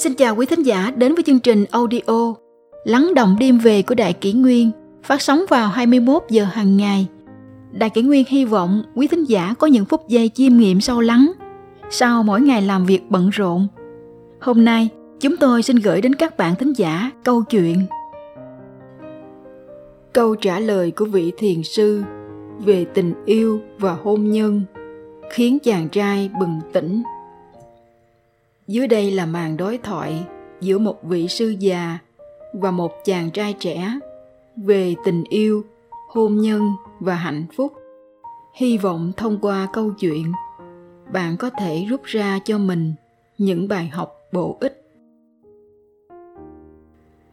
Xin chào quý thính giả đến với chương trình audio Lắng động đêm về của Đại Kỷ Nguyên phát sóng vào 21 giờ hàng ngày. Đại Kỷ Nguyên hy vọng quý thính giả có những phút giây chiêm nghiệm sâu lắng sau mỗi ngày làm việc bận rộn. Hôm nay, chúng tôi xin gửi đến các bạn thính giả câu chuyện Câu trả lời của vị thiền sư về tình yêu và hôn nhân khiến chàng trai bừng tỉnh dưới đây là màn đối thoại giữa một vị sư già và một chàng trai trẻ về tình yêu, hôn nhân và hạnh phúc. Hy vọng thông qua câu chuyện, bạn có thể rút ra cho mình những bài học bổ ích.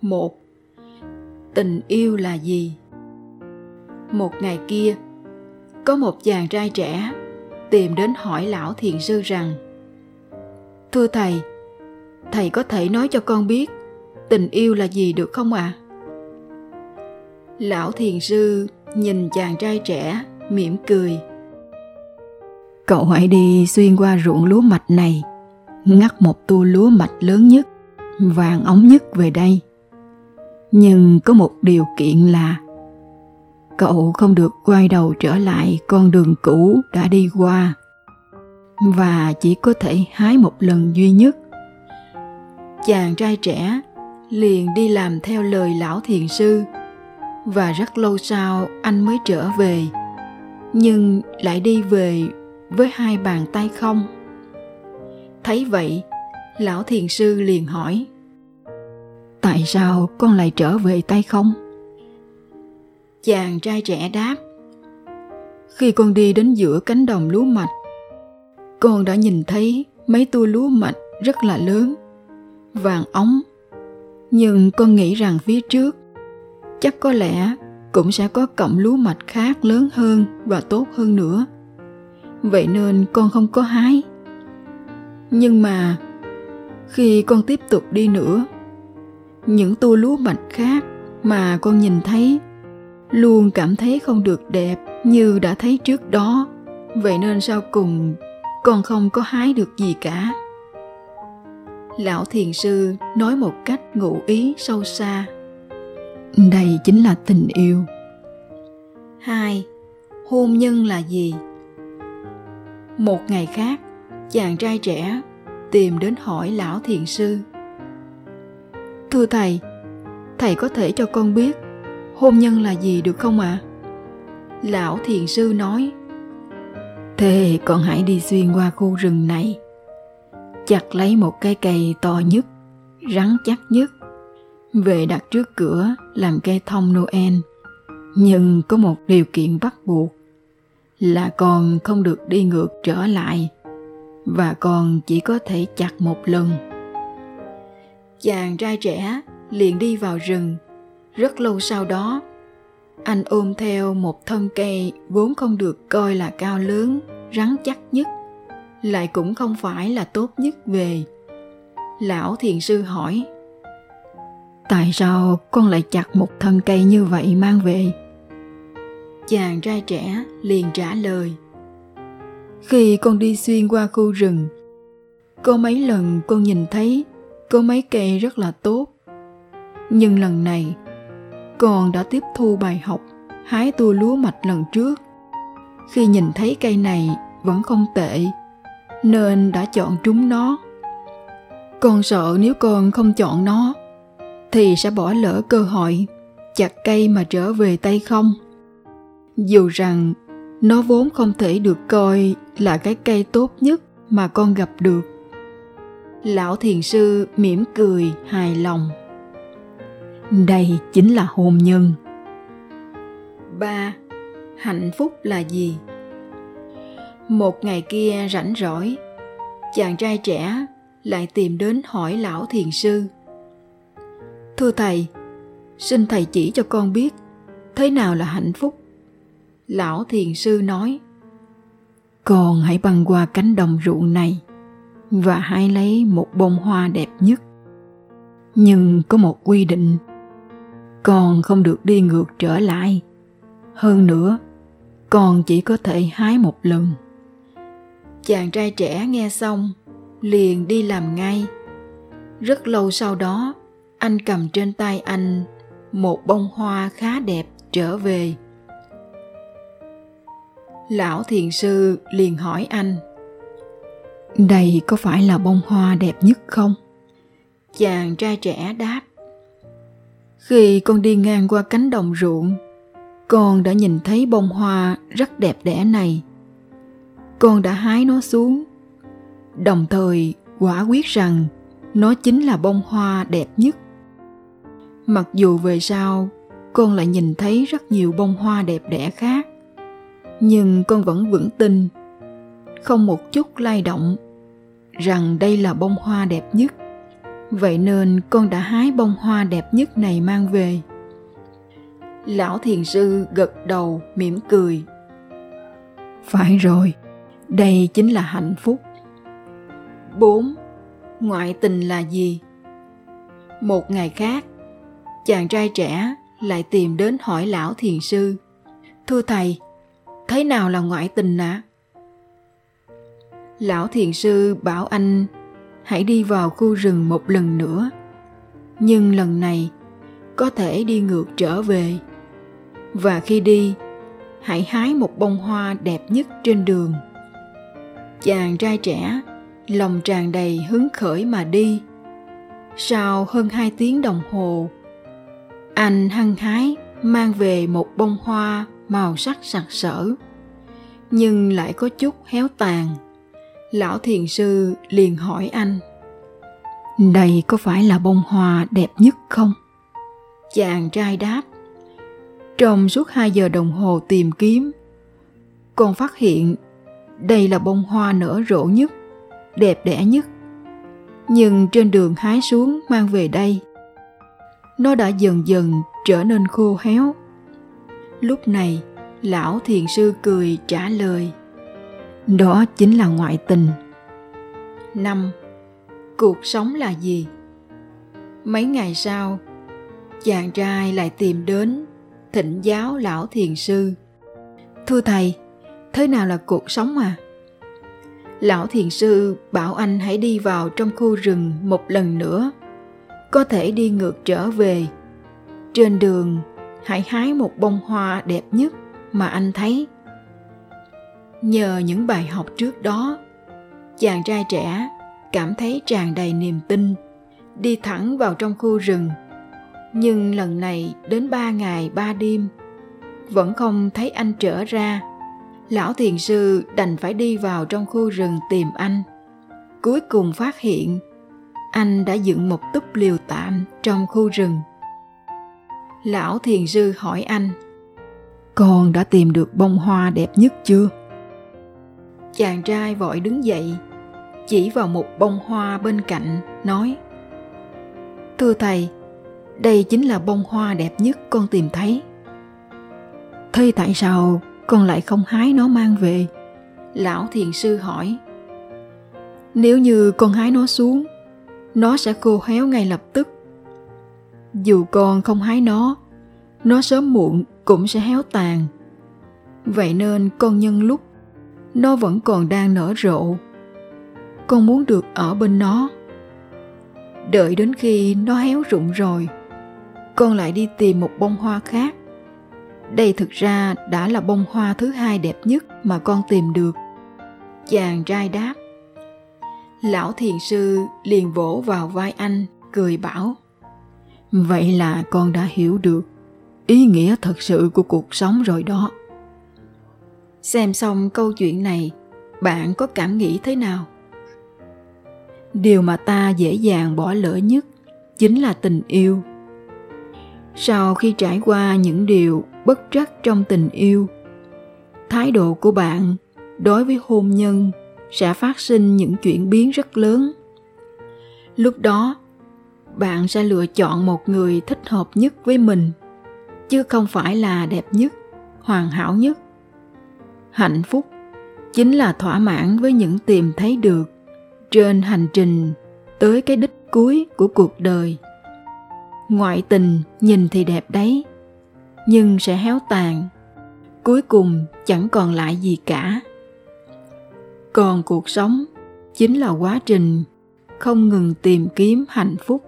Một, tình yêu là gì? Một ngày kia, có một chàng trai trẻ tìm đến hỏi lão thiền sư rằng Thưa thầy, thầy có thể nói cho con biết tình yêu là gì được không ạ? À? Lão thiền sư nhìn chàng trai trẻ mỉm cười. Cậu hãy đi xuyên qua ruộng lúa mạch này, ngắt một tu lúa mạch lớn nhất, vàng ống nhất về đây. Nhưng có một điều kiện là cậu không được quay đầu trở lại con đường cũ đã đi qua và chỉ có thể hái một lần duy nhất. Chàng trai trẻ liền đi làm theo lời lão thiền sư, và rất lâu sau anh mới trở về, nhưng lại đi về với hai bàn tay không. Thấy vậy, lão thiền sư liền hỏi, tại sao con lại trở về tay không? Chàng trai trẻ đáp, khi con đi đến giữa cánh đồng lúa mạch con đã nhìn thấy mấy tua lúa mạch rất là lớn, vàng óng nhưng con nghĩ rằng phía trước chắc có lẽ cũng sẽ có cọng lúa mạch khác lớn hơn và tốt hơn nữa. Vậy nên con không có hái. Nhưng mà khi con tiếp tục đi nữa, những tua lúa mạch khác mà con nhìn thấy luôn cảm thấy không được đẹp như đã thấy trước đó. Vậy nên sau cùng con không có hái được gì cả. Lão thiền sư nói một cách ngụ ý sâu xa. Đây chính là tình yêu. Hai hôn nhân là gì? Một ngày khác chàng trai trẻ tìm đến hỏi lão thiền sư. Thưa thầy thầy có thể cho con biết hôn nhân là gì được không ạ? À? lão thiền sư nói Thế con hãy đi xuyên qua khu rừng này. Chặt lấy một cái cây to nhất, Rắn chắc nhất. Về đặt trước cửa làm cây thông Noel. Nhưng có một điều kiện bắt buộc, Là con không được đi ngược trở lại, Và con chỉ có thể chặt một lần. Chàng trai trẻ liền đi vào rừng. Rất lâu sau đó anh ôm theo một thân cây vốn không được coi là cao lớn, rắn chắc nhất, lại cũng không phải là tốt nhất về. Lão thiền sư hỏi, tại sao con lại chặt một thân cây như vậy mang về? Chàng trai trẻ liền trả lời, khi con đi xuyên qua khu rừng, có mấy lần con nhìn thấy có mấy cây rất là tốt. Nhưng lần này con đã tiếp thu bài học, hái tua lúa mạch lần trước. Khi nhìn thấy cây này, vẫn không tệ, nên đã chọn trúng nó. Con sợ nếu con không chọn nó, thì sẽ bỏ lỡ cơ hội chặt cây mà trở về tay không. Dù rằng, nó vốn không thể được coi là cái cây tốt nhất mà con gặp được. Lão thiền sư mỉm cười hài lòng đây chính là hôn nhân. Ba, hạnh phúc là gì? Một ngày kia rảnh rỗi, chàng trai trẻ lại tìm đến hỏi lão thiền sư. Thưa thầy, xin thầy chỉ cho con biết, thế nào là hạnh phúc? Lão thiền sư nói, con hãy băng qua cánh đồng ruộng này và hãy lấy một bông hoa đẹp nhất. Nhưng có một quy định con không được đi ngược trở lại. Hơn nữa con chỉ có thể hái một lần. Chàng trai trẻ nghe xong, liền đi làm ngay. Rất lâu sau đó, anh cầm trên tay anh một bông hoa khá đẹp trở về. Lão thiền sư liền hỏi anh, đây có phải là bông hoa đẹp nhất không? Chàng trai trẻ đáp khi con đi ngang qua cánh đồng ruộng, con đã nhìn thấy bông hoa rất đẹp đẽ này. Con đã hái nó xuống. Đồng thời, quả quyết rằng nó chính là bông hoa đẹp nhất. Mặc dù về sau, con lại nhìn thấy rất nhiều bông hoa đẹp đẽ khác, nhưng con vẫn vững tin, không một chút lay động, rằng đây là bông hoa đẹp nhất vậy nên con đã hái bông hoa đẹp nhất này mang về lão thiền sư gật đầu mỉm cười phải rồi đây chính là hạnh phúc 4. Ngoại tình là gì? Một ngày khác, chàng trai trẻ lại tìm đến hỏi lão thiền sư. Thưa thầy, thế nào là ngoại tình ạ? À? Lão thiền sư bảo anh hãy đi vào khu rừng một lần nữa. Nhưng lần này có thể đi ngược trở về. Và khi đi, hãy hái một bông hoa đẹp nhất trên đường. Chàng trai trẻ lòng tràn đầy hứng khởi mà đi. Sau hơn hai tiếng đồng hồ, anh hăng hái mang về một bông hoa màu sắc sặc sỡ, nhưng lại có chút héo tàn. Lão thiền sư liền hỏi anh, đây có phải là bông hoa đẹp nhất không? Chàng trai đáp, trong suốt hai giờ đồng hồ tìm kiếm, con phát hiện đây là bông hoa nở rộ nhất đẹp đẽ nhất nhưng trên đường hái xuống mang về đây nó đã dần dần trở nên khô héo lúc này lão thiền sư cười trả lời đó chính là ngoại tình. Năm, cuộc sống là gì? Mấy ngày sau, chàng trai lại tìm đến thỉnh giáo lão thiền sư. Thưa thầy, thế nào là cuộc sống à? Lão thiền sư bảo anh hãy đi vào trong khu rừng một lần nữa. Có thể đi ngược trở về. Trên đường hãy hái một bông hoa đẹp nhất mà anh thấy nhờ những bài học trước đó, chàng trai trẻ cảm thấy tràn đầy niềm tin, đi thẳng vào trong khu rừng. Nhưng lần này đến ba ngày ba đêm, vẫn không thấy anh trở ra. Lão thiền sư đành phải đi vào trong khu rừng tìm anh. Cuối cùng phát hiện, anh đã dựng một túp liều tạm trong khu rừng. Lão thiền sư hỏi anh, con đã tìm được bông hoa đẹp nhất chưa? Chàng trai vội đứng dậy, chỉ vào một bông hoa bên cạnh, nói, thưa thầy, đây chính là bông hoa đẹp nhất con tìm thấy. Thế tại sao con lại không hái nó mang về? Lão thiền sư hỏi, nếu như con hái nó xuống, nó sẽ khô héo ngay lập tức. Dù con không hái nó nó sớm muộn cũng sẽ héo tàn. Vậy nên con nhân lúc nó vẫn còn đang nở rộ. Con muốn được ở bên nó. Đợi đến khi nó héo rụng rồi, con lại đi tìm một bông hoa khác. Đây thực ra đã là bông hoa thứ hai đẹp nhất mà con tìm được. Chàng trai đáp. Lão thiền sư liền vỗ vào vai anh, cười bảo. Vậy là con đã hiểu được ý nghĩa thật sự của cuộc sống rồi đó xem xong câu chuyện này, bạn có cảm nghĩ thế nào? Điều mà ta dễ dàng bỏ lỡ nhất chính là tình yêu. Sau khi trải qua những điều bất trắc trong tình yêu, thái độ của bạn đối với hôn nhân sẽ phát sinh những chuyển biến rất lớn. Lúc đó, bạn sẽ lựa chọn một người thích hợp nhất với mình, chứ không phải là đẹp nhất, hoàn hảo nhất hạnh phúc chính là thỏa mãn với những tìm thấy được trên hành trình tới cái đích cuối của cuộc đời. Ngoại tình nhìn thì đẹp đấy, nhưng sẽ héo tàn, cuối cùng chẳng còn lại gì cả. Còn cuộc sống chính là quá trình không ngừng tìm kiếm hạnh phúc.